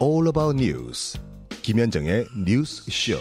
All About News 김현정의 뉴스 쇼.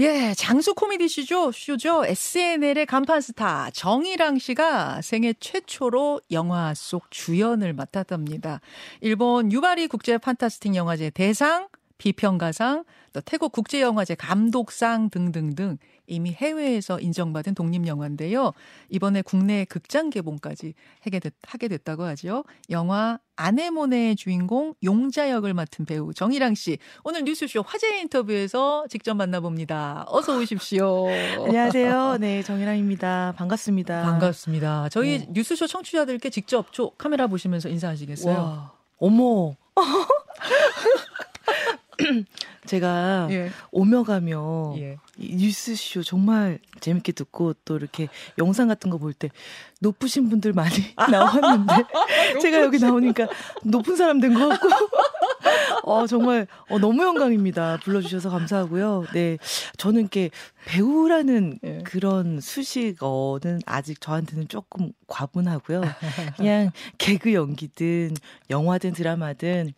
예, 장수 코미디 쇼죠. 쇼죠. SNL의 간판 스타 정일랑 씨가 생애 최초로 영화 속 주연을 맡았답니다. 일본 유바리 국제 판타스틱 영화제 대상, 비평가상, 또 태국 국제영화제 감독상 등등등 이미 해외에서 인정받은 독립영화인데요. 이번에 국내 극장 개봉까지 하게, 됐, 됐다고 하죠. 영화 아네모네의 주인공 용자 역을 맡은 배우 정일랑 씨. 오늘 뉴스쇼 화제 인터뷰에서 직접 만나봅니다. 어서 오십시오. 안녕하세요. 네, 정일랑입니다. 반갑습니다. 반갑습니다. 저희 네. 뉴스쇼 청취자들께 직접 저 카메라 보시면서 인사하시겠어요? 와, 어머. 제가 예. 오며 가며 예. 뉴스쇼 정말 재밌게 듣고 또 이렇게 영상 같은 거 볼 때 높으신 분들 많이 나왔는데 제가 여기 나오니까 높은 사람 된 것 같고 어 정말 어, 너무 영광입니다. 불러주셔서 감사하고요. 네, 저는 이렇게 배우라는 예. 그런 수식어는 아직 저한테는 조금 과분하고요. 그냥 개그 연기든 영화든 드라마든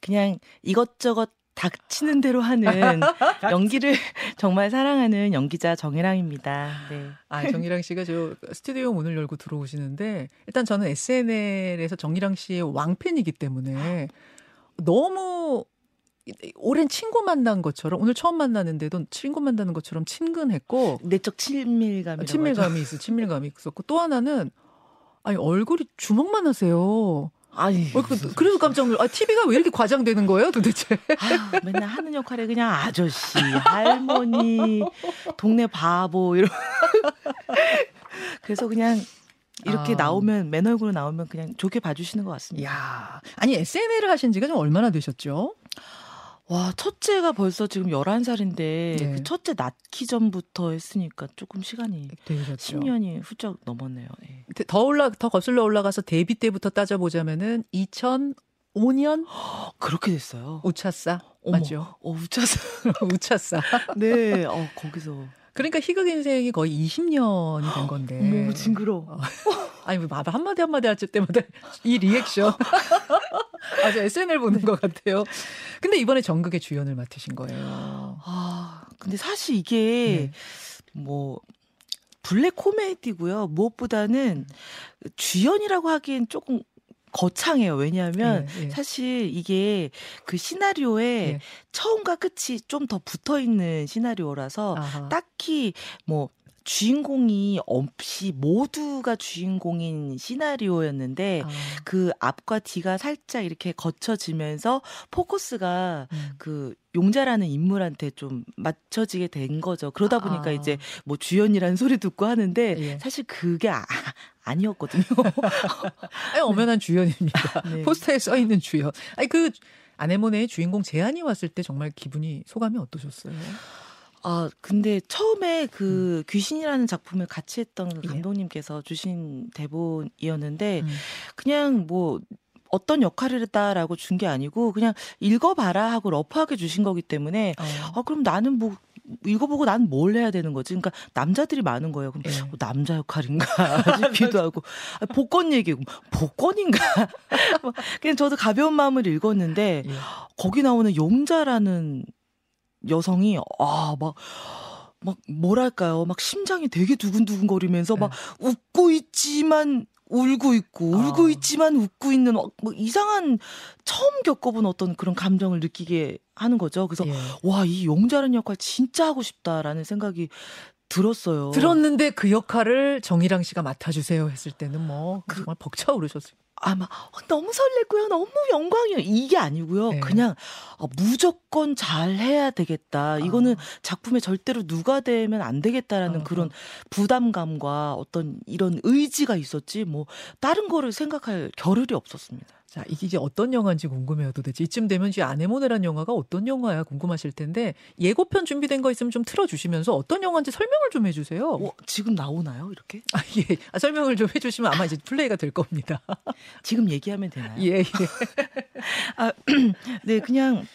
그냥 이것저것 닥치는 대로 하는 연기를 정말 사랑하는 연기자 정혜랑입니다. 네. 아, 정희랑 씨가 저 스튜디오 문을 열고 들어오시는데 일단 저는 SNL에서 정희랑 씨의 왕팬이기 때문에 너무 오랜 친구 만난 것처럼 오늘 처음 만나는데도 친구 만나는 것처럼 친근했고 내적 친밀감이 친밀감이 있어 친밀감이 있었고 또 하나는 아니 얼굴이 주먹만 하세요. 아니. 어, 그, 그래서 깜짝 놀라. 아, TV가 왜 이렇게 과장되는 거예요, 도대체? 아 맨날 하는 역할에 그냥 아저씨, 할머니, 동네 바보, 이런. 그래서 그냥 이렇게 아. 나오면, 맨 얼굴로 나오면 그냥 좋게 봐주시는 것 같습니다. 야 아니, SNL을 하신 지가 좀 얼마나 되셨죠? 와, 첫째가 벌써 지금 11살인데 네. 그 첫째 낳기 전부터 했으니까 조금 시간이 되셨죠. 10년이 훌쩍 넘었네요. 네. 더 올라 더 거슬러 올라가서 데뷔 때부터 따져 보자면은 2005년 그렇게 됐어요. 우차싸 어머, 맞죠? 어, 우차싸. 웃찾사. 네. 어, 거기서 그러니까 희극 인생이 거의 20년이 된 건데. 너무 징그러. 워 아니 뭐 한마디 한마디 할 때마다 이 리액션. 아주 SNL 보는 것 같아요. 근데 이번에 정극의 주연을 맡으신 거예요. 아, 근데 사실 이게 네. 뭐 블랙 코미디고요. 무엇보다는 주연이라고 하기엔 조금 거창해요. 왜냐하면 예, 예. 사실 이게 그 시나리오에 예. 처음과 끝이 좀 더 붙어 있는 시나리오라서 아하. 딱히 뭐 주인공이 없이 모두가 주인공인 시나리오였는데 아. 그 앞과 뒤가 살짝 이렇게 거쳐지면서 포커스가 음. 그 용자라는 인물한테 좀 맞춰지게 된 거죠. 그러다 보니까 아. 이제 뭐 주연이라는 소리 듣고 하는데 예. 사실 그게 아, 아니었거든요. 아니, 엄연한 주연입니다. 네. 포스터에 써 있는 주연. 아니 그 아네모네의 주인공 제안이 왔을 때 정말 기분이 소감이 어떠셨어요? 아, 근데 처음에 그 음. 귀신이라는 작품을 같이 했던 그 감독님께서 주신 대본이었는데 음. 그냥 뭐 어떤 역할을 했다라고 준 게 아니고 그냥 읽어봐라 하고 러프하게 주신 거기 때문에 어. 아 그럼 나는 뭐 읽어보고 난 뭘 해야 되는 거지? 그러니까 남자들이 많은 거예요. 그럼 예. 뭐 남자 역할인가 싶기도 하고 아, 복권 얘기고 복권인가? 뭐 그냥 저도 가벼운 마음을 읽었는데 예. 거기 나오는 용자라는 여성이 아 막 막 뭐랄까요 막 심장이 되게 두근두근거리면서 네. 막 웃고 있지만 울고 있고 울고 아. 있지만 웃고 있는 뭐 이상한 처음 겪어본 어떤 그런 감정을 느끼게 하는 거죠. 그래서 예. 와이 용자라는 역할 진짜 하고 싶다라는 생각이 들었어요. 들었는데 그 역할을 정희랑 씨가 맡아주세요 했을 때는 뭐 그, 정말 벅차오르셨어요. 아마 어, 너무 설레고요. 너무 영광이요. 이게 아니고요. 네. 그냥 어, 무조건 잘 해야 되겠다. 이거는 어. 작품에 절대로 누가 되면 안 되겠다라는 어. 그런 부담감과 어떤 이런 의지가 있었지 뭐 다른 거를 생각할 겨를이 없었습니다. 자, 이게 이제 어떤 영화인지 궁금해요, 도대체. 이쯤 되면 이제 아네모네란 영화가 어떤 영화야 궁금하실 텐데, 예고편 준비된 거 있으면 좀 틀어주시면서 어떤 영화인지 설명을 좀 해주세요. 어, 지금 나오나요, 이렇게? 아, 예. 아, 설명을 좀 해주시면 아마 이제 플레이가 될 겁니다. 지금 얘기하면 되나요? 예, 예. 아, 네, 그냥,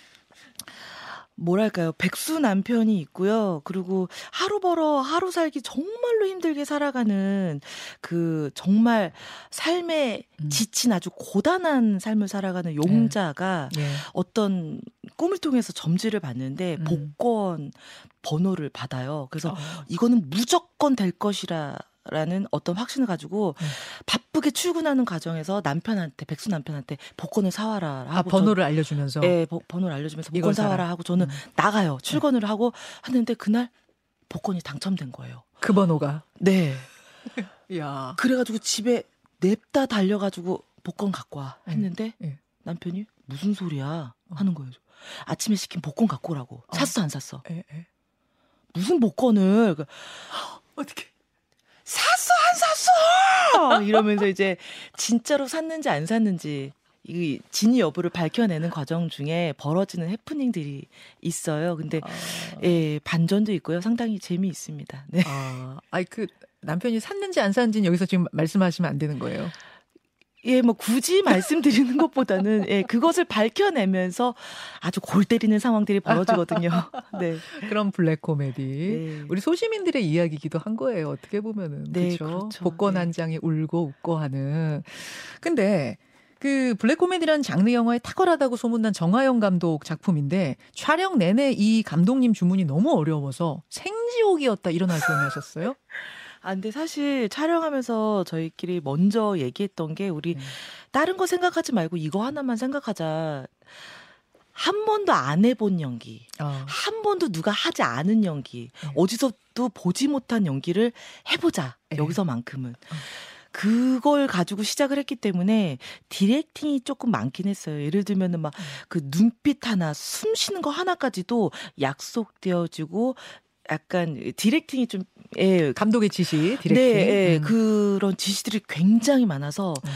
뭐랄까요 백수 남편이 있고요. 그리고 하루 벌어 하루 살기 정말로 힘들게 살아가는 그 정말 삶에 음. 지친 아주 고단한 삶을 살아가는 용자가 네. 네. 어떤 꿈을 통해서 점지를 받는데 음. 복권 번호를 받아요. 그래서 어. 이거는 무조건 될 것이라 라는 어떤 확신을 가지고 네. 바쁘게 출근하는 과정에서 남편한테 백수 남편한테 복권을 사와라 하고 아, 번호를 전, 알려주면서 네 번호를 알려주면서 복권 사와라 하고 저는 음. 나가요 출근을 네. 하고 하는데 그날 복권이 당첨된 거예요 그 번호가 네 야. 그래가지고 집에 냅다 달려가지고 복권 갖고 와 네. 했는데 네. 남편이 무슨 소리야 어. 하는 거예요 아침에 시킨 복권 갖고 오라고 어. 샀어 안 샀어 에, 에. 무슨 복권을 어떻게 샀어 안 샀어 이러면서 이제 진짜로 샀는지 안 샀는지 이 진위 여부를 밝혀내는 과정 중에 벌어지는 해프닝들이 있어요. 근데 아... 예, 반전도 있고요. 상당히 재미있습니다. 네. 아, 아니 그 남편이 샀는지 안 샀는지는 여기서 지금 말씀하시면 안 되는 거예요. 예, 뭐 굳이 말씀드리는 것보다는 예, 그것을 밝혀내면서 아주 골 때리는 상황들이 벌어지거든요. 네. 그런 블랙 코미디. 네. 우리 소시민들의 이야기기도 한 거예요. 어떻게 보면은. 네, 그렇죠. 그렇죠. 복권 네. 한 장에 울고 웃고 하는. 근데 그 블랙 코미디라는 장르 영화에 탁월하다고 소문난 정하영 감독 작품인데 촬영 내내 이 감독님 주문이 너무 어려워서 생지옥이었다 이런 말씀을 하셨어요. 아, 근데 사실 촬영하면서 저희끼리 먼저 얘기했던 게 우리 네. 다른 거 생각하지 말고 이거 하나만 생각하자. 한 번도 안 해본 연기, 어. 한 번도 누가 하지 않은 연기, 네. 어디서도 보지 못한 연기를 해보자. 네. 여기서만큼은. 어. 그걸 가지고 시작을 했기 때문에 디렉팅이 조금 많긴 했어요. 예를 들면은 막그 음. 눈빛 하나, 숨 쉬는 거 하나까지도 약속되어지고 약간 디렉팅이 좀 예, 감독의 지시, 디렉팅. 네, 예, 음. 그런 지시들이 굉장히 많아서 음.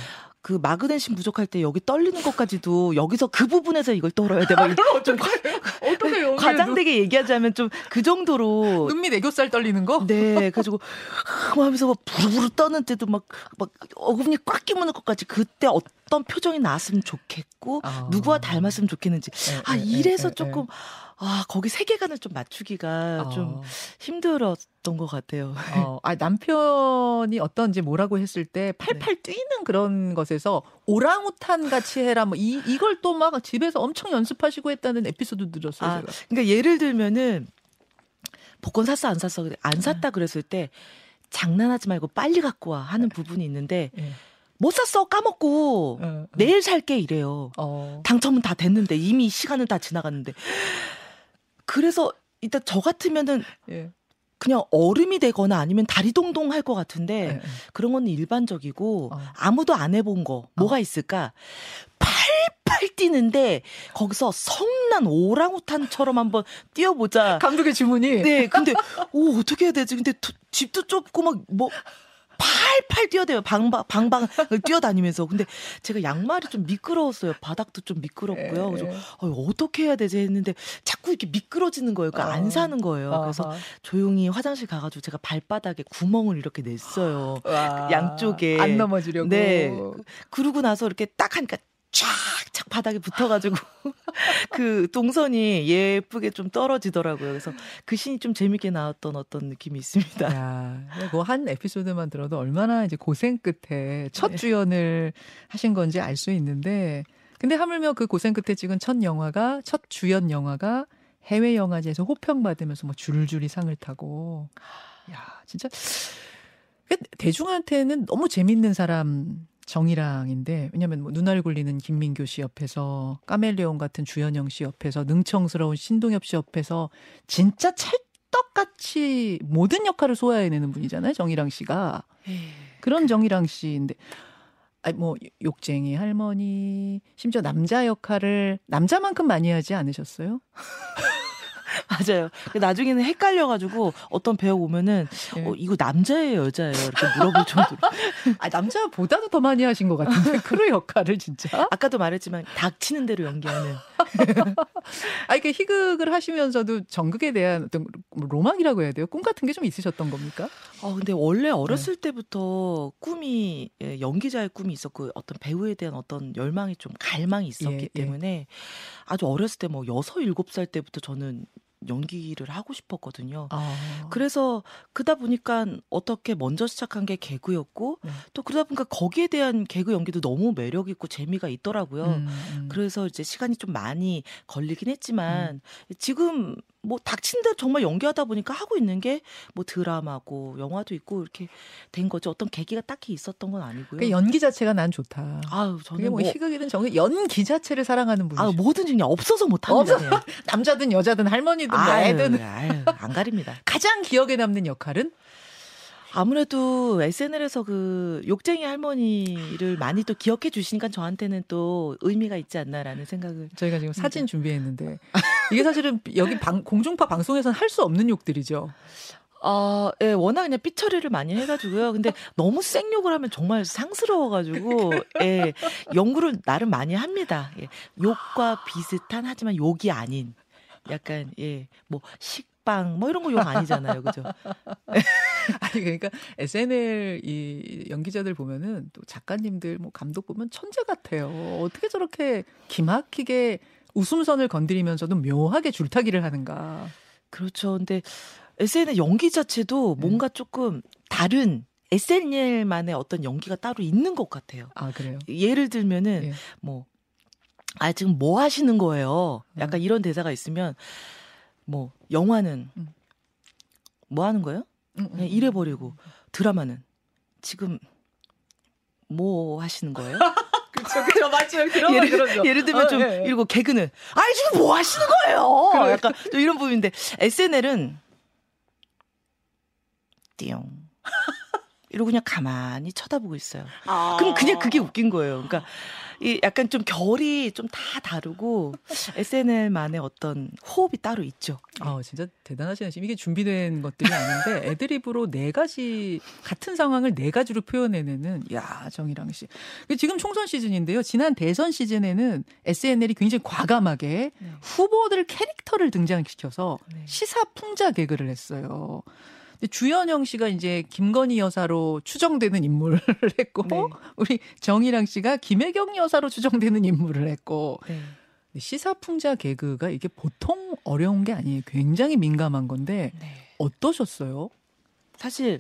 그 마그네슘 부족할 때 여기 떨리는 것까지도 여기서 그 부분에서 이걸 떨어야 돼. 막좀 어떻게 과장되게 얘기하자면 좀 그 정도로 눈밑 애교살 떨리는 거? 네, 그래가지고 하면서 막 부르부르 떠는 때도 막 막 어금니 꽉 끼무는 것까지 그때 어떤 표정이 나왔으면 좋겠고 아. 누구와 닮았으면 좋겠는지 에, 아 이래서 에, 에, 조금 아, 거기 세계관을 좀 맞추기가 어. 좀 힘들었던 것 같아요. 어, 아, 남편이 어떤지 뭐라고 했을 때 팔팔 네. 뛰는 그런 것에서 오랑우탄 같이 해라 뭐 이, 이걸 또 막 집에서 엄청 연습하시고 했다는 에피소드 들었어요. 아, 제가. 그러니까 예를 들면은 복권 샀어 안 샀어 안 샀다 네. 그랬을 때 장난하지 말고 빨리 갖고 와 하는 네. 부분이 있는데 네. 못 샀어 까먹고 어, 어. 내일 살게 이래요. 어. 당첨은 다 됐는데 이미 시간은 다 지나갔는데 그래서 일단 저 같으면은 예. 그냥 얼음이 되거나 아니면 다리 동동 할 것 같은데 네. 그런 건 일반적이고 어. 아무도 안 해본 거 뭐가 어. 있을까? 팔팔 뛰는데 거기서 성난 오랑우탄처럼 한번 뛰어보자. 감독의 주문이. 네, 근데 오 어떻게 해야 되지? 근데 집도 좁고 막 뭐 팔팔 뛰어대요. 방방, 방방을 뛰어다니면서. 근데 제가 양말이 좀 미끄러웠어요. 바닥도 좀 미끄럽고요. 그래서 어, 어떻게 해야 되지 했는데 자꾸 이렇게 미끄러지는 거예요. 그러니까 안 어. 사는 거예요. 그래서 조용히 화장실 가가지고 제가 발바닥에 구멍을 이렇게 냈어요. 와, 양쪽에. 안 넘어지려고. 네. 그러고 나서 이렇게 딱 하니까 쫙착 바닥에 붙어가지고 그 동선이 예쁘게 좀 떨어지더라고요. 그래서 그 신이 좀 재밌게 나왔던 어떤 느낌이 있습니다. 야, 뭐한 에피소드만 들어도 얼마나 이제 고생 끝에 첫 네. 주연을 하신 건지 알 수 있는데, 근데 하물며 그 고생 끝에 찍은 첫 영화가 첫 주연 영화가 해외 영화제에서 호평 받으면서 뭐 줄줄이 상을 타고, 야 진짜 대중한테는 너무 재밌는 사람 정이랑인데 왜냐면 뭐 눈알 굴리는 김민교 씨 옆에서 까멜레온 같은 주현영 씨 옆에서 능청스러운 신동엽 씨 옆에서 진짜 찰떡같이 모든 역할을 소화해내는 분이잖아요 정이랑 씨가. 그런 정이랑 씨인데. 아니 뭐 욕쟁이 할머니 심지어 남자 역할을 남자만큼 많이 하지 않으셨어요? 맞아요. 나중에는 헷갈려가지고 어떤 배우 오면은 네. 어, 이거 남자예요, 여자예요 이렇게 물어볼 정도로. 아 남자보다도 더 많이 하신 것 같은데 크루 역할을 진짜. 아까도 말했지만 닥치는 대로 연기하는. 아, 이게 희극을 하시면서도 정극에 대한 어떤 로망이라고 해야 돼요? 꿈 같은 게 좀 있으셨던 겁니까? 어, 근데 원래 어렸을 네. 때부터 꿈이 예, 연기자의 꿈이 있었고 어떤 배우에 대한 어떤 열망이 좀 갈망이 있었기 예, 예. 때문에 예. 아주 어렸을 때 뭐 여섯 일곱 살 때부터 저는 연기를 하고 싶었거든요. 아. 그래서 그다 보니까 어떻게 먼저 시작한 게 개그였고 네. 또 그러다 보니까 거기에 대한 개그 연기도 너무 매력 있고 재미가 있더라고요. 음, 음. 그래서 이제 시간이 좀 많이 걸리긴 했지만 음. 지금 뭐 닥친 데 정말 연기하다 보니까 하고 있는 게 뭐 드라마고 영화도 있고 이렇게 된 거죠. 어떤 계기가 딱히 있었던 건 아니고요. 그 연기 자체가 난 좋다. 아유, 저는 뭐, 뭐 희극이든 정극 연기 자체를 사랑하는 분이죠. 아, 뭐든지 그냥 없어서 못 합니다. 없어. 남자든 여자든 할머니든 뭐 애든 아유, 안 가립니다. 가장 기억에 남는 역할은 아무래도 SNL에서 그 욕쟁이 할머니를 많이 또 기억해 주시니까 저한테는 또 의미가 있지 않나라는 생각을 저희가 지금 사진 준비했는데 이게 사실은 여기 방, 공중파 방송에서는 할 수 없는 욕들이죠. 어, 예, 워낙 그냥 삐처리를 많이 해가지고요. 근데 너무 생욕을 하면 정말 상스러워가지고, 예, 연구를 나름 많이 합니다. 예, 욕과 비슷한 하지만 욕이 아닌, 약간, 예, 뭐, 식, 먹방 뭐 이런 거 욕 아니잖아요. 그죠? 아니 그러니까 SNL 이 연기자들 보면은 또 작가님들 뭐 감독 보면 천재 같아요. 어떻게 저렇게 기막히게 웃음선을 건드리면서도 묘하게 줄타기를 하는가. 그렇죠. 근데 SNL 연기 자체도 네. 뭔가 조금 다른 SNL만의 어떤 연기가 따로 있는 것 같아요. 아, 그래요? 예를 들면은 네. 뭐 아, 지금 뭐 하시는 거예요? 약간 음. 이런 대사가 있으면 뭐 영화는 음. 뭐 하는 거예요? 음, 그냥 이래 버리고 드라마는 지금 뭐 하시는 거예요? 그렇죠, 그렇죠, 맞죠. 그런 예를, 그러죠. 예를 들면 어, 좀 예, 예. 이러고 개그는 아니 지금 뭐 하시는 거예요? 그래. 약간 좀 이런 부분인데 SNL은 띠용 이러고 그냥 가만히 쳐다보고 있어요. 아. 그럼 그냥 그게 웃긴 거예요. 그러니까 이 약간 좀 결이 좀 다 다르고 SNL만의 어떤 호흡이 따로 있죠. 아, 진짜 대단하시네. 지금 이게 준비된 것들이 아닌데 애드립으로 네 가지 같은 상황을 네 가지로 표현해내는 야 정희랑 씨. 지금 총선 시즌인데요. 지난 대선 시즌에는 SNL이 굉장히 과감하게 네. 후보들 캐릭터를 등장시켜서 네. 시사 풍자 개그를 했어요. 주연영 씨가 이제 김건희 여사로 추정되는 인물을 했고 네. 우리 정희랑 씨가 김혜경 여사로 추정되는 인물을 했고 네. 시사풍자 개그가 이게 보통 어려운 게 아니에요. 굉장히 민감한 건데 네. 어떠셨어요? 사실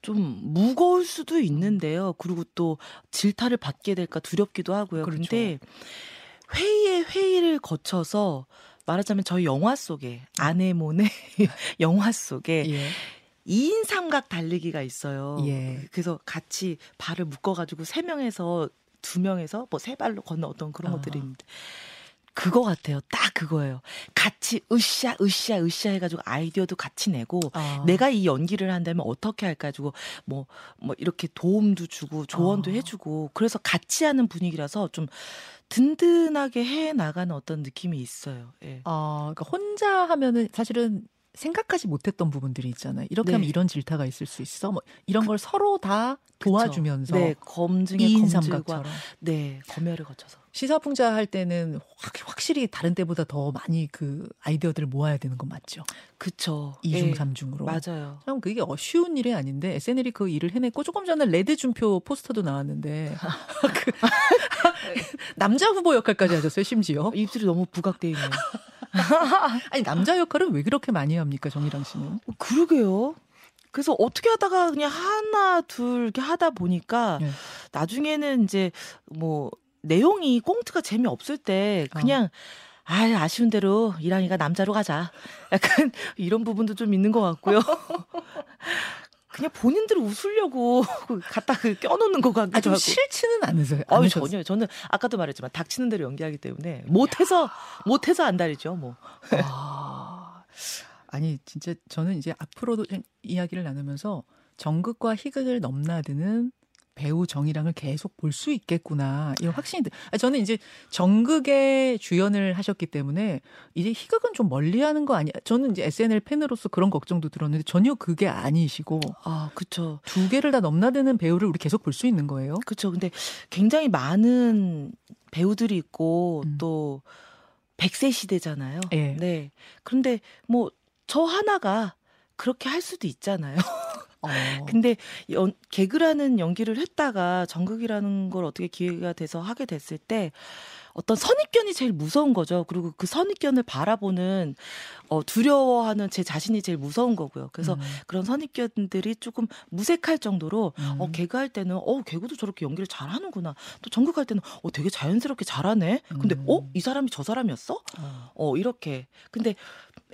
좀 무거울 수도 있는데요. 그리고 또 질타를 받게 될까 두렵기도 하고요. 그렇죠. 근데 회의에 회의를 거쳐서 말하자면 저희 영화 속에 아네모네 영화 속에 예. 2인 삼각 달리기가 있어요. 예. 그래서 같이 발을 묶어 가지고 3명에서 2명에서 뭐 세 발로 걷는 어떤 그런 어. 것들이 있는데 그거 같아요. 딱 그거예요. 같이 으쌰 으쌰 으쌰 해가지고 아이디어도 같이 내고 어. 내가 이 연기를 한다면 어떻게 할까 가지고 뭐뭐 뭐 이렇게 도움도 주고 조언도 어. 해주고 그래서 같이 하는 분위기라서 좀 든든하게 해 나가는 어떤 느낌이 있어요. 예. 아, 그러니까 혼자 하면은 사실은 생각하지 못했던 부분들이 있잖아요. 이렇게 네. 하면 이런 질타가 있을 수 있어. 뭐 이런 그, 걸 서로 다 도와주면서 네, 검증의 검증과 네, 검열을 거쳐서 시사풍자 할 때는 확, 실히 다른 때보다 더 많이 그 아이디어들을 모아야 되는 건 맞죠. 그쵸. 2중, 예, 3중으로. 맞아요. 참 그게 어, 쉬운 일이 아닌데 SNL이 그 일을 해냈고 조금 전에 레드 준표 포스터도 나왔는데 그, 남자 후보 역할까지 하셨어요, 심지어. 입술이 너무 부각돼 있네요. 아니 남자 역할은 왜 그렇게 많이 합니까, 정희랑 씨는? 어, 그러게요. 그래서 어떻게 하다가 그냥 하나 둘 이렇게 하다 보니까 네. 나중에는 이제 뭐 내용이 꽁트가 재미없을 때 그냥 어. 아, 아쉬운 대로 이랑이가 남자로 가자. 약간 이런 부분도 좀 있는 것 같고요. 그냥 본인들 웃으려고 갖다 그 껴놓는 것 같기도 아, 좀 하고. 싫지는 않으세요? 아유, 전혀. 저는 아까도 말했지만 닥치는 대로 연기하기 때문에 못해서 못해서 안달이죠, 뭐. 아, 아니 진짜 저는 이제 앞으로도 좀 이야기를 나누면서 정극과 희극을 넘나드는 배우 정이랑을 계속 볼 수 있겠구나. 이 확신이 들. 아, 저는 이제 정극에 주연을 하셨기 때문에 이제 희극은 좀 멀리하는 거 아니야? 저는 이제 SNL 팬으로서 그런 걱정도 들었는데 전혀 그게 아니시고. 아, 그쵸. 두 개를 다 넘나드는 배우를 우리 계속 볼 수 있는 거예요. 그쵸. 근데 굉장히 많은 배우들이 있고 음. 또 100세 시대잖아요. 예. 네. 그런데 뭐 저 하나가 그렇게 할 수도 있잖아요. 어. 근데 연, 개그라는 연기를 했다가 정극이라는 걸 어떻게 기회가 돼서 하게 됐을 때 어떤 선입견이 제일 무서운 거죠. 그리고 그 선입견을 바라보는 어, 두려워하는 제 자신이 제일 무서운 거고요. 그래서 음. 그런 선입견들이 조금 무색할 정도로 음. 어 개그할 때는 어 개그도 저렇게 연기를 잘하는구나. 또 정극할 때는 어 되게 자연스럽게 잘하네. 근데 음. 어이 사람이 저 사람이었어? 어. 어 이렇게. 근데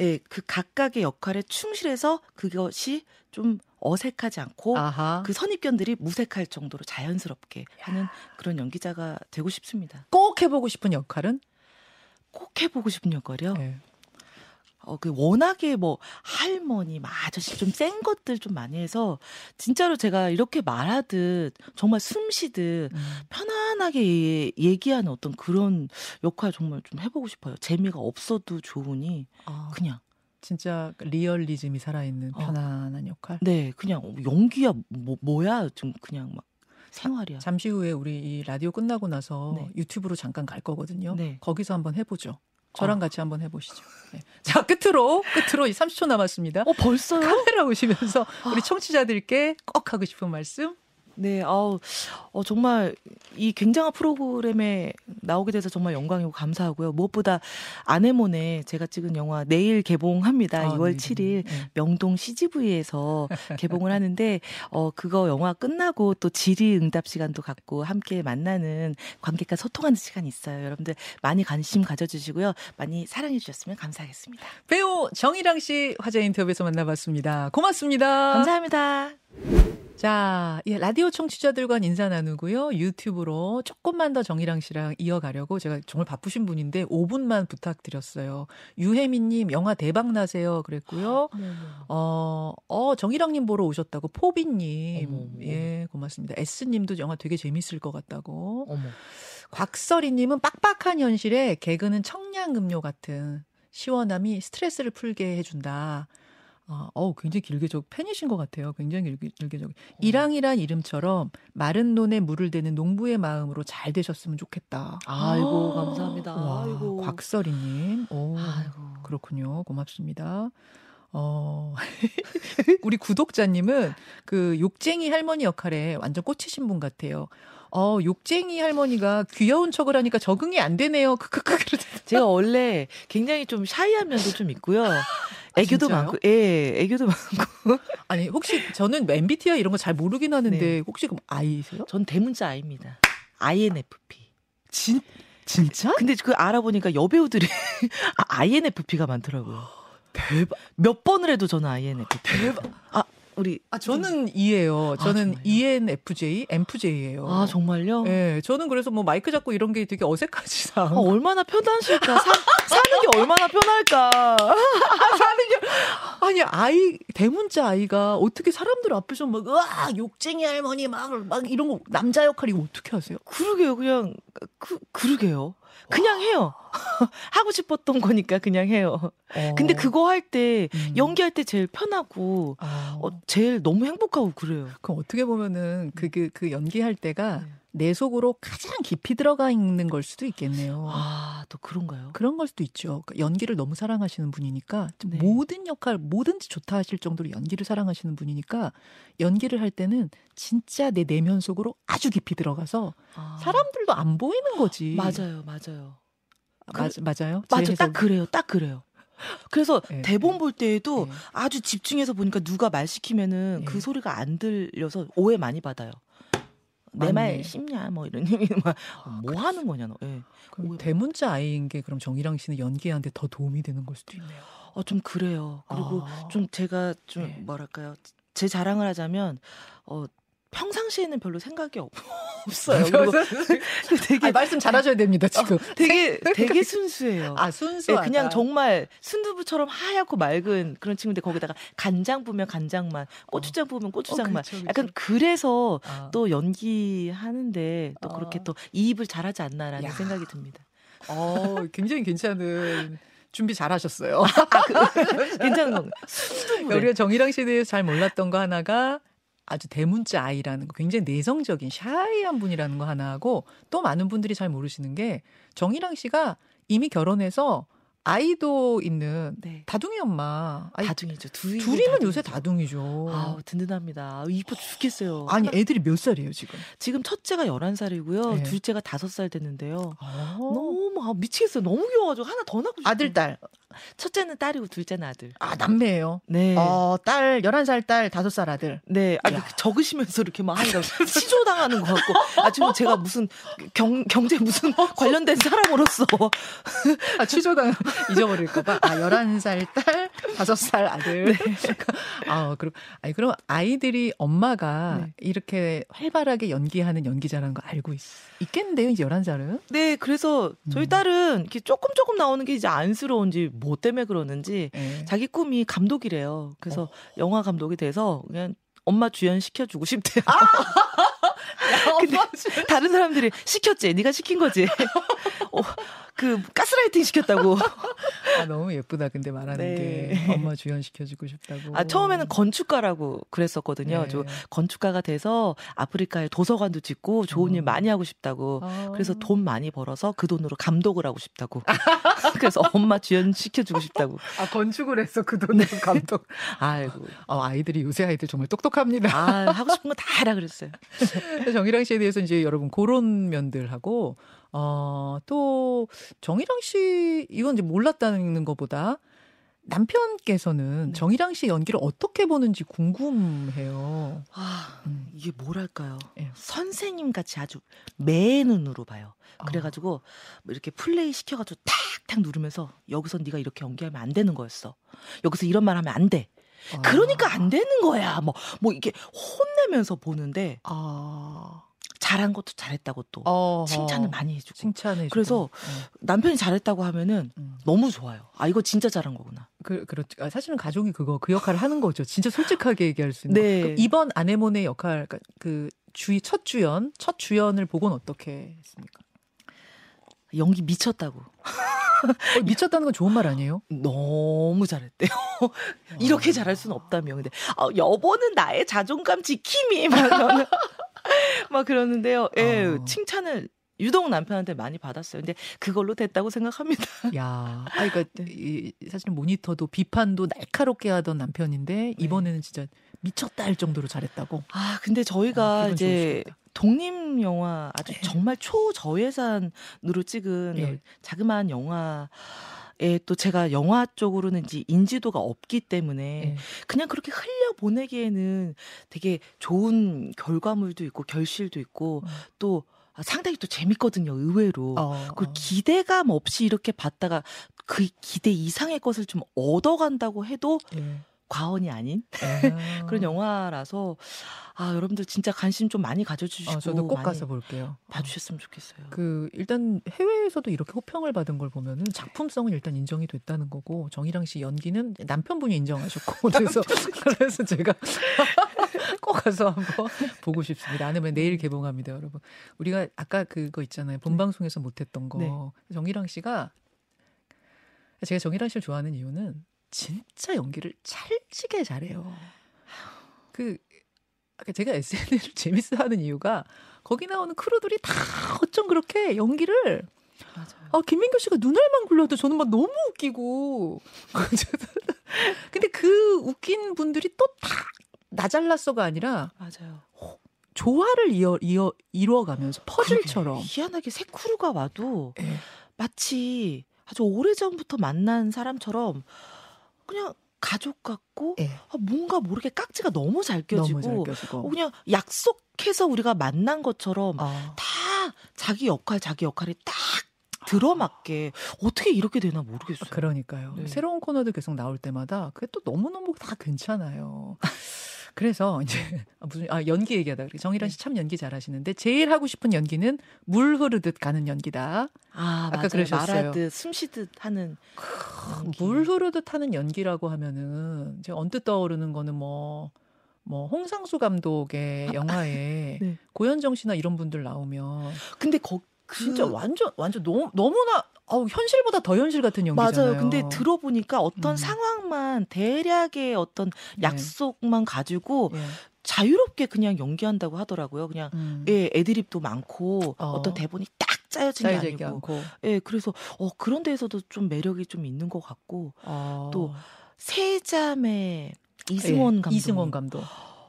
예, 그 각각의 역할에 충실해서 그것이 좀 어색하지 않고 아하. 그 선입견들이 무색할 정도로 자연스럽게 하는 그런 연기자가 되고 싶습니다. 꼭 해보고 싶은 역할은? 꼭 해보고 싶은 역할이요. 네. 어, 그 워낙에 뭐 할머니, 막 아저씨 좀 센 것들 좀 많이 해서 진짜로 제가 이렇게 말하듯 정말 숨 쉬듯 음. 편안하게 예- 얘기하는 어떤 그런 역할 정말 좀 해보고 싶어요. 재미가 없어도 좋으니 아, 그냥 진짜 리얼리즘이 살아있는 어. 편안한 역할. 네 그냥 연기야 뭐 뭐야 좀 그냥 막 생활이야. 잠시 후에 우리 이 라디오 끝나고 나서 네. 유튜브로 잠깐 갈 거거든요. 네. 거기서 한번 해보죠. 저랑 어. 같이 한번 해보시죠. 네. 자, 끝으로, 끝으로 이 30초 남았습니다. 어 벌써요? 카메라 오시면서 우리 청취자들께 꼭 하고 싶은 말씀. 네, 아우, 어, 정말 이 굉장한 프로그램에 나오게 돼서 정말 영광이고 감사하고요. 무엇보다 아네모네 제가 찍은 영화 내일 개봉합니다. 아, 2월 네. 7일 네. 명동 CGV에서 개봉을 하는데 어 그거 영화 끝나고 또 질의응답 시간도 갖고 함께 만나는 관객과 소통하는 시간이 있어요. 여러분들 많이 관심 가져주시고요. 많이 사랑해 주셨으면 감사하겠습니다. 배우 정희랑 씨 화제 인터뷰에서 만나봤습니다. 고맙습니다. 감사합니다. 자, 예, 라디오 청취자들과 인사 나누고요. 유튜브로 조금만 더 정희랑 씨랑 이어가려고 제가 정말 바쁘신 분인데 5분만 부탁드렸어요. 유혜민님 영화 대박 나세요. 그랬고요. 어, 어, 정희랑님 보러 오셨다고 포비님. 어머, 어머. 예, 고맙습니다. S님도 영화 되게 재밌을 것 같다고. 어머. 곽설이님은 빡빡한 현실에 개그는 청량음료 같은 시원함이 스트레스를 풀게 해준다. 어, 어우, 굉장히 길게 적, 팬이신 것 같아요. 굉장히 길게, 길게 적. 이랑이란 이름처럼 마른 논에 물을 대는 농부의 마음으로 잘 되셨으면 좋겠다. 아이고 감사합니다. 와, 아이고. 곽설이님. 오, 아이고. 그렇군요. 고맙습니다. 어, 우리 구독자님은 그 욕쟁이 할머니 역할에 완전 꽂히신 분 같아요. 어, 욕쟁이 할머니가 귀여운 척을 하니까 적응이 안 되네요. 크크크. 제가 원래 굉장히 좀 샤이한 면도 좀 있고요. 애교도 진짜요? 많고, 예, 애교도 많고. 아니, 혹시 저는 MBTI 이런 거 잘 모르긴 하는데 네. 혹시 그럼 아이세요? 전 대문자 아입니다. INFP. 진, 진짜? 근데 그 알아보니까 여배우들이 아, INFP가 많더라고요. 대박. 몇 번을 해도 저는 INFP. 대박. 아, 우리. 아, 저는 E예요. 아, 저는 정말요? ENFJ, MFJ예요. 아, 정말요? 예, 저는 그래서 뭐 마이크 잡고 이런 게 되게 어색하지 아. 얼마나 편하실까? 사, 사는 게 얼마나 편할까? 아니 아이 대문자 아이가 어떻게 사람들 앞에서 막 으아 욕쟁이 할머니 막막 이런 거 남자 역할 이거 어떻게 하세요? 그러게요, 그냥, 그, 그러게요. 그냥 해요. 하고 싶었던 거니까 그냥 해요. 근데 그거 할 때, 음. 연기할 때 제일 편하고, 아, 어, 제일 너무 행복하고 그래요. 그럼 어떻게 보면은 그그 그 연기할 때가 네. 내 속으로 가장 깊이 들어가 있는 걸 수도 있겠네요. 아, 또 그런가요? 그런 걸 수도 있죠. 그러니까 연기를 너무 사랑하시는 분이니까 좀 네. 모든 역할 뭐든지 좋다 하실 정도로 연기를 사랑하시는 분이니까 연기를 할 때는 진짜 내 내면 속으로 아주 깊이 들어가서 아, 사람들도 안 보이는 거지. 맞아요, 맞아요. 맞, 맞아요. 제 맞아, 딱 그래요, 딱 그래요. 그래서 네, 대본 네. 볼 때에도 네. 아주 집중해서 보니까 누가 말 시키면은 네. 그 소리가 안 들려서 오해 많이 받아요. 내 말. 씹냐 뭐 이런 얘기 뭐 하는 거냐 너. 예. 대문자 아이인 게 그럼 정희랑 씨는 연기하는데 더 도움이 되는 걸 수도 있네요. 어, 좀 그래요. 그리고 아. 좀 제가 좀 네. 뭐랄까요. 제 자랑을 하자면 어 평상시에는 별로 생각이 없, 어요 그리고 되게 아니, 말씀 잘하셔야 됩니다 지금. 어, 되게 되게 순수해요. 아 순수. 네, 그냥 정말 순두부처럼 하얗고 맑은 그런 친구인데 거기다가 간장 부면 간장만, 고추장 부면 고추장만. 어, 그쵸, 그쵸. 약간 그래서 아. 또 연기하는데 또 그렇게 아. 또 이입을 잘하지 않나라는 야. 생각이 듭니다. 어, 굉장히 괜찮은. 준비 잘 하셨어요. 아, 그, 괜찮은 건가? 우리가 정희랑 씨에 대해서 잘 몰랐던 거 하나가 아주 대문자 아이라는 거 굉장히 내성적인 샤이한 분이라는 거 하나 하고 또 많은 분들이 잘 모르시는 게 정희랑 씨가 이미 결혼해서 아이도 있는 네. 다둥이 엄마. 아니, 다둥이죠. 둘이 둘이면 요새 다둥이죠. 아, 든든합니다. 이뻐 죽겠어요. 아니, 애들이 몇 살이에요, 지금? 지금 첫째가 11살이고요. 네. 둘째가 5살 됐는데요. 아. 너무 아, 미치겠어요. 너무 귀여워가지고 하나 더 낳고 싶어요. 아들, 딸. 첫째는 딸이고 둘째는 아들. 아, 남매예요? 네. 어, 딸, 11살 딸, 5살 아들. 네. 아, 적으시면서 이렇게 막 하니까 시조 당하는 것 같고. 아, 지금 제가 무슨 경, 경제 무슨 관련된 사람으로서. 아, 취조당 잊어버릴까 봐. 아, 11살 딸, 5살 아들. 네. 아, 그럼, 아니, 그럼 아이들이 엄마가 네. 이렇게 활발하게 연기하는 연기자라는 거 알고 있, 있겠는데요, 이제 11살은? 네, 그래서 저희 음. 딸은 이렇게 조금 조금 나오는 게 이제 안쓰러운지 뭐 때문에 그러는지 네. 자기 꿈이 감독이래요. 그래서 어. 영화 감독이 돼서 그냥 엄마 주연 시켜주고 싶대요. 아! 근데 다른 사람들이 시켰지. 네가 시킨 거지. 어, 그 가스라이팅 시켰다고. 아 너무 예쁘다. 근데 말하는 네. 게 엄마 주연 시켜주고 싶다고. 아 처음에는 건축가라고 그랬었거든요. 네. 저 건축가가 돼서 아프리카에 도서관도 짓고 좋은 어. 일 많이 하고 싶다고. 어. 그래서 돈 많이 벌어서 그 돈으로 감독을 하고 싶다고. 그래서 엄마 주연 시켜주고 싶다고. 아 건축을 했어 그 돈으로 네. 감독. 아이고. 어, 아이들이 요새 아이들 정말 똑똑합니다. 아 하고 싶은 거다 해라 그랬어요. 정희랑 씨에 대해서 이제 여러분 그런 면들하고 어, 또 정희랑 씨 이건 이제 몰랐다는 것보다 남편께서는 네. 정희랑 씨 연기를 어떻게 보는지 궁금해요. 아, 음. 이게 뭐랄까요? 네. 선생님 같이 아주 매 눈으로 봐요. 아. 그래가지고 어. 이렇게 플레이 시켜가지고 탁탁 누르면서 여기서 네가 이렇게 연기하면 안 되는 거였어. 여기서 이런 말 하면 안 돼. 아. 그러니까 안 되는 거야. 뭐, 뭐 이게 혼내면서 보는데. 아. 잘한 것도 잘했다고 또 어허. 칭찬을 많이 해주고. 칭찬해 그래서 어. 남편이 잘했다고 하면은 음. 너무 좋아요. 아 이거 진짜 잘한 거구나. 그 그렇죠. 아, 사실은 가족이 그거 그 역할을 하는 거죠. 진짜 솔직하게 얘기할 수 있는. 네. 이번 아내몬의 역할 그러니까 그 주의 첫 주연 첫 주연을 보곤 어떻게 했습니까? 연기 미쳤다고. 어, 미쳤다는 건 좋은 말 아니에요? 너무 잘했대요. 이렇게 잘할 수는 없다며. 근데 어, 여보는 나의 자존감 지킴이 막, 막 그러는데요. 예, 어. 칭찬을 유독 남편한테 많이 받았어요. 근데 그걸로 됐다고 생각합니다. 야, 아, 그러니까 이, 사실은 모니터도 비판도 날카롭게 하던 남편인데 네. 이번에는 진짜 미쳤다 할 정도로 잘했다고. 아, 근데 저희가 아, 이제 독립 영화 아주 네. 정말 초저예산으로 찍은 네. 자그마한 영화. 에또 제가 영화 쪽으로는 이제 인지도가 없기 때문에 네. 그냥 그렇게 흘려 보내기에는 되게 좋은 결과물도 있고 결실도 있고 음. 또 상당히 또 재밌거든요, 의외로. 어, 그 기대감 없이 이렇게 봤다가 그 기대 이상의 것을 좀 얻어간다고 해도 예. 과언이 아닌 아. 그런 영화라서 아 여러분들 진짜 관심 좀 많이 가져주시고 어, 저도 꼭 가서 볼게요. 봐주셨으면 좋겠어요. 그 일단 해외에서도 이렇게 호평을 받은 걸 보면은 작품성은 일단 인정이 됐다는 거고 정희랑 씨 연기는 남편분이 인정하셨고 그래서 그래서 제가 꼭 가서 한번 보고 싶습니다. 아니면 내일 개봉합니다, 여러분. 우리가 아까 그거 있잖아요. 본 네. 방송에서 못했던 거 네. 정희랑 씨가 제가 정희랑 씨를 좋아하는 이유는 진짜 연기를 찰지게 잘해요. 그 제가 SNL을 재밌어 하는 이유가 거기 나오는 크루들이 다 어쩜 그렇게 연기를 맞아요. 아, 김민규 씨가 눈알만 굴려도 저는 막 너무 웃기고. 근데 그 웃긴 분들이 또 다 나 잘났어가 아니라 맞아요. 조화를 이어 이어 이루어가면서 퍼즐처럼 희한하게 새 크루가 와도 네. 마치 아주 오래 전부터 만난 사람처럼 그냥 가족 같고 네. 아, 뭔가 모르게 깍지가 너무 잘 껴지고, 너무 잘 껴지고. 어, 그냥 약속해서 우리가 만난 것처럼 어. 다 자기 역할 자기 역할이 딱 들어맞게 어떻게 이렇게 되나 모르겠어요. 그러니까요. 네. 새로운 코너들 계속 나올 때마다 그게 또 너무너무 다 괜찮아요. 그래서 이제 아, 무슨 아 연기 얘기하다 그래. 정일환 씨 참 연기 잘하시는데 제일 하고 싶은 연기는 물 흐르듯 가는 연기다. 아, 아까 맞아요. 그러셨어요. 말하듯 숨 쉬듯 하는 연기. 물 흐르듯 하는 연기라고 하면은 제가 언뜻 떠오르는 거는 뭐. 뭐 홍상수 감독의 영화에 네. 고현정 씨나 이런 분들 나오면 근데 거 진짜 그- 완전 완전 너무 너무나 어우 현실보다 더 현실 같은 연기잖아요. 맞아요. 근데 들어보니까 어떤 음. 상황만 대략의 어떤 네. 약속만 가지고 예. 자유롭게 그냥 연기한다고 하더라고요. 그냥 음. 예, 애드립도 많고 어. 어. 떤 대본이 딱 짜여진 게 아니고. 않고 예, 그래서 어 그런 데에서도 좀 매력이 좀 있는 것 같고 어. 또 세자매 이승원 예, 감독 이승원 감독.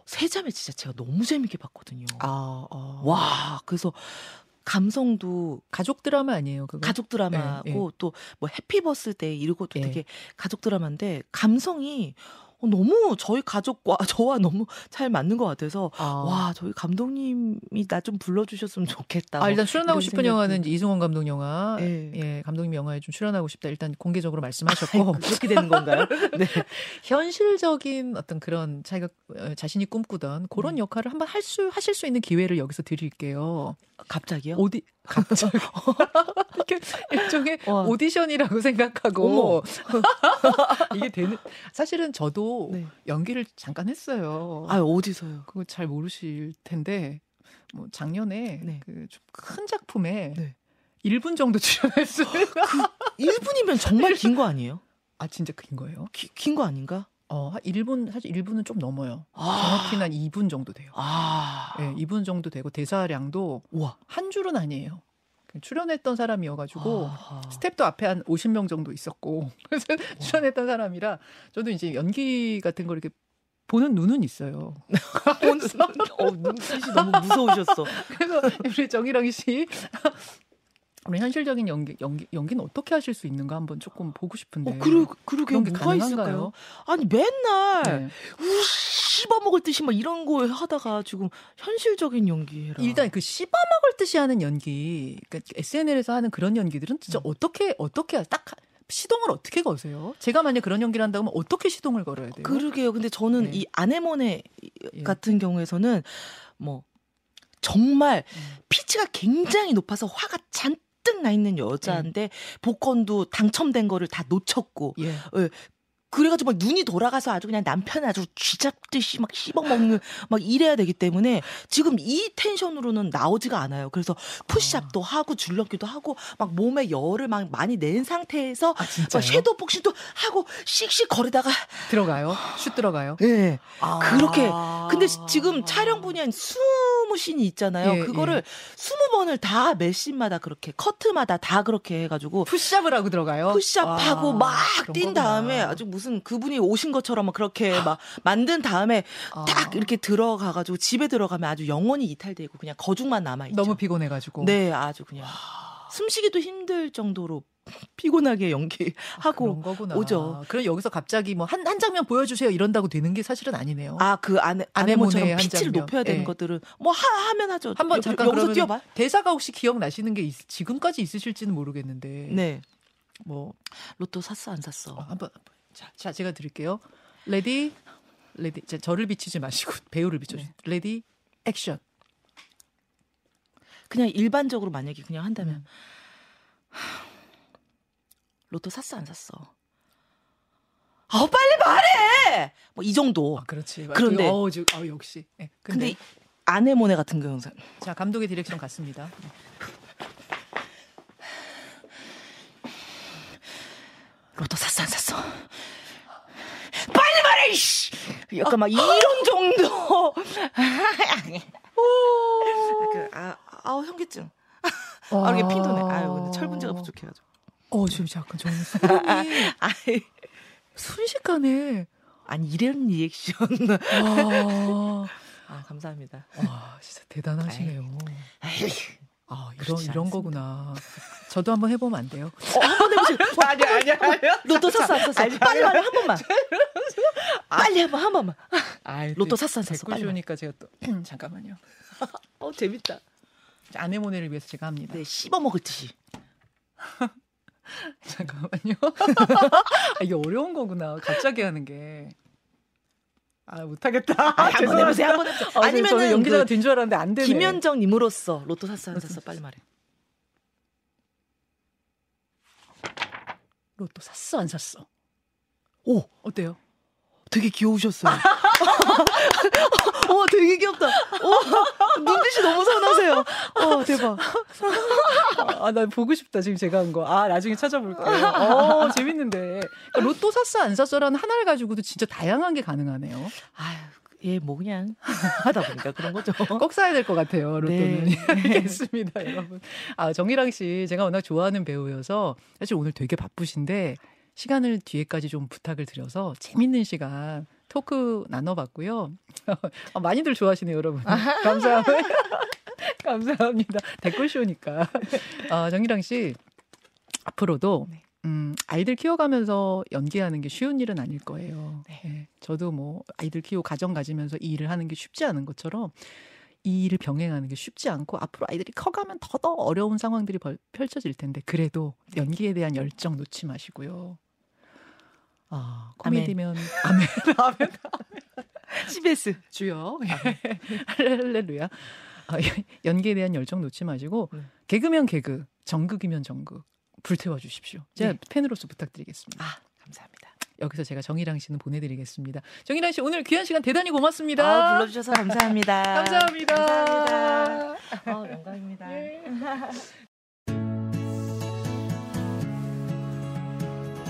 세자매 진짜 제가 너무 재밌게 봤거든요. 아, 어. 와, 그래서 감성도 가족 드라마 아니에요, 그거? 가족 드라마고 예, 예. 또뭐 해피 버스데이 이러고도 예. 되게 가족 드라마인데 감성이 어, 너무 저희 가족과 저와 너무 잘 맞는 것 같아서 아. 와 저희 감독님이 나 좀 불러주셨으면 좋겠다. 아, 뭐 일단 출연하고 싶은 생각도- 영화는 이승원 감독 영화. 예. 예, 감독님 영화에 좀 출연하고 싶다. 일단 공개적으로 말씀하셨고. 그렇게 되는 건가요? 네. 현실적인 어떤 그런 자기가 어, 자신이 꿈꾸던 그런 음. 역할을 한번 할 수 하실 수 있는 기회를 여기서 드릴게요. 갑자기요? 오디 갑자기 이렇게 일종의 와. 오디션이라고 생각하고 이게 되는 사실은 저도 네. 연기를 잠깐 했어요. 아 어디서요? 그거 잘 모르실 텐데 뭐 작년에 네. 그좀 큰 작품에 네. 1분 정도 출연했어요. 1분이면 정말 긴 거 아니에요? 아 진짜 긴 거예요? 긴 거 아닌가? 어, 한 1분 사실 1분은 좀 넘어요. 아. 정확히는 한 2분 정도 돼요. 아, 예, 2분 정도 되고 대사량도 우와. 한 줄은 아니에요. 출연했던 사람이어가지고 아. 스텝도 앞에 한 50명 정도 있었고 그래서 출연했던 사람이라 저도 이제 연기 같은 걸 이렇게 보는 눈은 있어요. 어, 눈빛이 너무 무서우셨어. 그래서 우리 정희랑 씨 우리 현실적인 연기, 연기 연기는 어떻게 하실 수 있는가 한번 조금 보고 싶은데. 어, 그러, 그러게 그런 게 뭐가 가능한가요? 있을까요? 아니 맨날 네. 우 씹어 먹을 듯이 막 이런 거 하다가 지금 현실적인 연기해라. 일단 그 씹어 먹을 듯이 하는 연기, 그러니까 SNL에서 하는 그런 연기들은 진짜 음. 어떻게 어떻게 하- 딱 시동을 어떻게 거세요? 제가 만약 그런 연기를 한다면 어떻게 시동을 걸어야 돼요? 그러게요. 근데 저는 네. 이 아네모네 예. 같은 경우에서는 뭐 정말 음. 피치가 굉장히 높아서 화가 잔뜩 나 있는 여자인데 복권도 당첨된 거를 다 놓쳤고 예. 그래가지고 막 눈이 돌아가서 아주 그냥 남편 아주 쥐잡듯이 막 씹어먹는 막 이래야 되기 때문에 지금 이 텐션으로는 나오지가 않아요. 그래서 푸시업도 하고 줄넘기도 하고 막 몸에 열을 막 많이 낸 상태에서 아? 막 섀도우 복싱도 하고 씩씩 거리다가 들어가요? 슛 들어가요? 예. 아. 그렇게 근데 지금 촬영 분야 스무 씬이 있잖아요. 예, 그거를 예. 스무 번을 다몇 씬마다 그렇게 커트마다 다 그렇게 해가지고 푸시업을 하고 들어가요? 푸시업하고 아, 막 그런 뛴 거구나. 다음에 아주 무슨 그분이 오신 것처럼 막 그렇게 막 만든 다음에 아. 딱 이렇게 들어가가지고 집에 들어가면 아주 영원히 이탈되고 그냥 거죽만 남아 있죠. 너무 피곤해가지고. 네, 아주 그냥 숨쉬기도 힘들 정도로 피곤하게 연기하고 거구나. 오죠. 그럼 여기서 갑자기 뭐 한 한 장면 보여주세요 이런다고 되는 게 사실은 아니네요. 아그 아네모네의 아네모처럼 한 피치를. 높여야 되는 예. 것들은 뭐 하, 하면 하죠. 한번 여- 잠깐 여기서 뛰어봐. 대사가 혹시 기억 나시는 게 있- 지금까지 있으실지는 모르겠는데. 네, 뭐 로또 샀어 안 샀어. 어, 한번 한번. 자, 자 제가 드릴게요. ready ready 자, 저를 비치지 마시고 배우를 비춰주세요. 네. ready action. 그냥 일반적으로 만약에 그냥 한다면 음. 로또 샀어 안 샀어. 아 빨리 말해. 뭐 이 정도. 아, 그렇지. 그런데- 어, 저, 어, 역시. 네, 근데, 근데 아네모네 같은 경우는 자 감독의 direction 같습니다. 로또 샀어 안 샀어. 빨리 말해. 이씨. 약간 막 이런 정도. 그, 아, 아우 현기증. 아 이게 핀도네. 아유 근데 철분제가 부족해가지고. 어 지금 잠깐 수분이 아이 순식간에 아니 이런 리액션. 와, 아 감사합니다. 와 진짜 대단하시네요. 아이, 아 이런 그렇지 이런 않습니다. 거구나. 저도 한번 해보면 안 돼요? 어, 한번 해보세요. 아니 아니 아니. 로또 샀어 안 샀어. 빨리 말해 한 번만. 빨리 해봐 한 번만. 로또 샀어 안 샀어. 빨리. 댓글쇼니까 제가 또 잠깐만요. 어 재밌다. 아내모네를 위해서 제가 합니다. 네 씹어 먹을 듯이. 잠깐만요. 아, 이게 어려운 거구나. 갑자기 하는 게. 아 못하겠다. 아, 한번 해보세요. 한번 해보세요. 아, 아니면 아니면은 연기자가 그 된줄 알았는데 안 되네. 김현정님으로서 로또 샀어 안 샀어 빨리 말해. 로또 샀어 안 샀어? 오 어때요? 되게 귀여우셨어요. 어, 되게 귀엽다. 어, 눈빛이 너무 선하세요. 어, 대박. 아, 나 보고 싶다, 지금 제가 한 거. 아, 나중에 찾아볼게요. 어, 재밌는데. 그러니까 로또 샀어, 안 샀어라는 하나를 가지고도 진짜 다양한 게 가능하네요. 아유, 예, 뭐 그냥 하다 보니까 그런 거죠. 꼭 사야 될 것 같아요, 로또는. 네. 알겠습니다, 여러분. 아, 정희랑 씨, 제가 워낙 좋아하는 배우여서 사실 오늘 되게 바쁘신데 시간을 뒤에까지 좀 부탁을 드려서 재밌는 시간 토크 나눠봤고요. 아, 많이들 좋아하시네요, 여러분. 감사합니다. 감사합니다. 댓글쇼니까. 아, 정희랑 씨, 앞으로도 네. 음, 아이들 키워가면서 연기하는 게 쉬운 일은 아닐 거예요. 네. 예, 저도 뭐 아이들 키우고 가정 가지면서 이 일을 하는 게 쉽지 않은 것처럼 이 일을 병행하는 게 쉽지 않고 앞으로 아이들이 커가면 더더 어려운 상황들이 벌- 펼쳐질 텐데 그래도 연기에 대한 열정 놓지 마시고요. 아, 코미디면 아멘. 아멘. CBS. 주여. 할렐루야. 아, 연기에 대한 열정 놓지 마시고 네. 개그면 개그, 정극이면 정극 불태워 주십시오. 제가 네. 팬으로서 부탁드리겠습니다. 아, 감사합니다. 여기서 제가 정희랑 씨는 보내드리겠습니다. 정희랑 씨 오늘 귀한 시간 대단히 고맙습니다. 아, 불러주셔서 감사합니다. 감사합니다. 감사합니다. 아, 영광입니다.